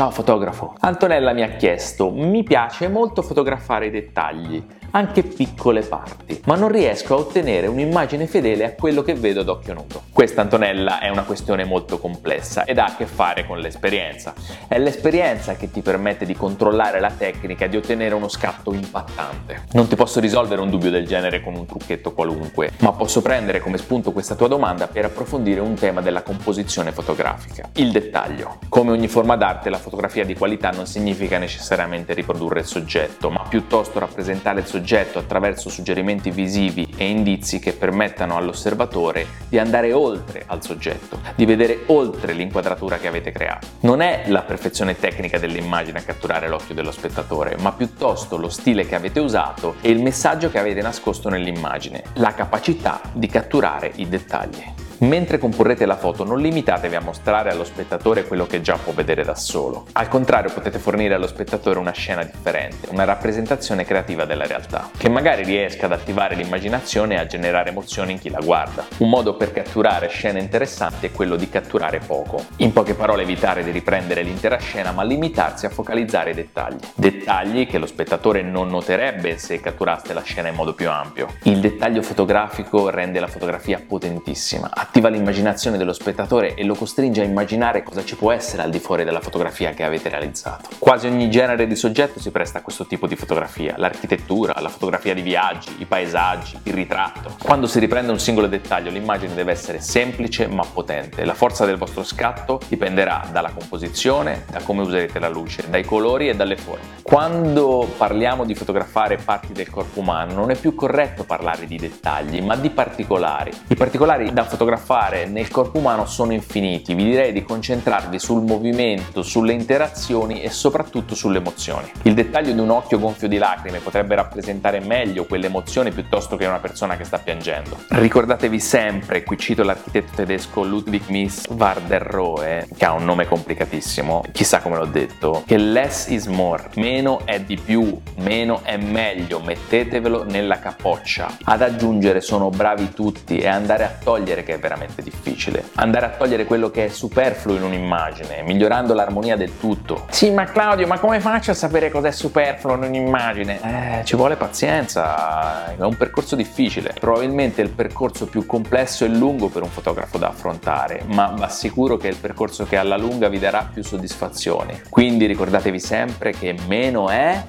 Ciao fotografo. Antonella mi ha chiesto, mi piace molto fotografare i dettagli, anche piccole parti, ma non riesco a ottenere un'immagine fedele a quello che vedo ad occhio nudo. Questa Antonella è una questione molto complessa ed ha a che fare con l'esperienza. È l'esperienza che ti permette di controllare la tecnica e di ottenere uno scatto impattante. Non ti posso risolvere un dubbio del genere con un trucchetto qualunque, ma posso prendere come spunto questa tua domanda per approfondire un tema della composizione fotografica, il dettaglio. Come ogni forma d'arte, la fotografia di qualità non significa necessariamente riprodurre il soggetto, ma piuttosto rappresentare il soggetto attraverso suggerimenti visivi e indizi che permettano all'osservatore di andare oltre al soggetto, di vedere oltre l'inquadratura che avete creato. Non è la perfezione tecnica dell'immagine a catturare l'occhio dello spettatore, ma piuttosto lo stile che avete usato e il messaggio che avete nascosto nell'immagine, la capacità di catturare i dettagli. Mentre comporrete la foto non limitatevi a mostrare allo spettatore quello che già può vedere da solo. Al contrario potete fornire allo spettatore una scena differente, una rappresentazione creativa della realtà, che magari riesca ad attivare l'immaginazione e a generare emozioni in chi la guarda. Un modo per catturare scene interessanti è quello di catturare poco. In poche parole evitare di riprendere l'intera scena ma limitarsi a focalizzare i dettagli. Dettagli che lo spettatore non noterebbe se catturaste la scena in modo più ampio. Il dettaglio fotografico rende la fotografia potentissima, attiva l'immaginazione dello spettatore e lo costringe a immaginare cosa ci può essere al di fuori della fotografia che avete realizzato. Quasi ogni genere di soggetto si presta a questo tipo di fotografia, l'architettura, la fotografia di viaggi, i paesaggi, il ritratto. Quando si riprende un singolo dettaglio l'immagine deve essere semplice ma potente. La forza del vostro scatto dipenderà dalla composizione, da come userete la luce, dai colori e dalle forme. Quando parliamo di fotografare parti del corpo umano non è più corretto parlare di dettagli ma di particolari. I particolari da fotografare fare nel corpo umano sono infiniti, vi direi di concentrarvi sul movimento, sulle interazioni e soprattutto sulle emozioni. Il dettaglio di un occhio gonfio di lacrime potrebbe rappresentare meglio quelle emozioni piuttosto che una persona che sta piangendo. Ricordatevi sempre, qui cito l'architetto tedesco Ludwig Mies van der Rohe, che ha un nome complicatissimo, chissà come l'ho detto, che less is more, meno è di più, meno è meglio, mettetevelo nella capoccia. Ad aggiungere sono bravi tutti e andare a togliere che è veramente difficile. Andare a togliere quello che è superfluo in un'immagine, migliorando l'armonia del tutto. Sì, ma Claudio, ma come faccio a sapere cos'è superfluo in un'immagine? Eh, ci vuole pazienza, è un percorso difficile. Probabilmente il percorso più complesso e lungo per un fotografo da affrontare, ma va sicuro che è il percorso che alla lunga vi darà più soddisfazioni. Quindi ricordatevi sempre che meno è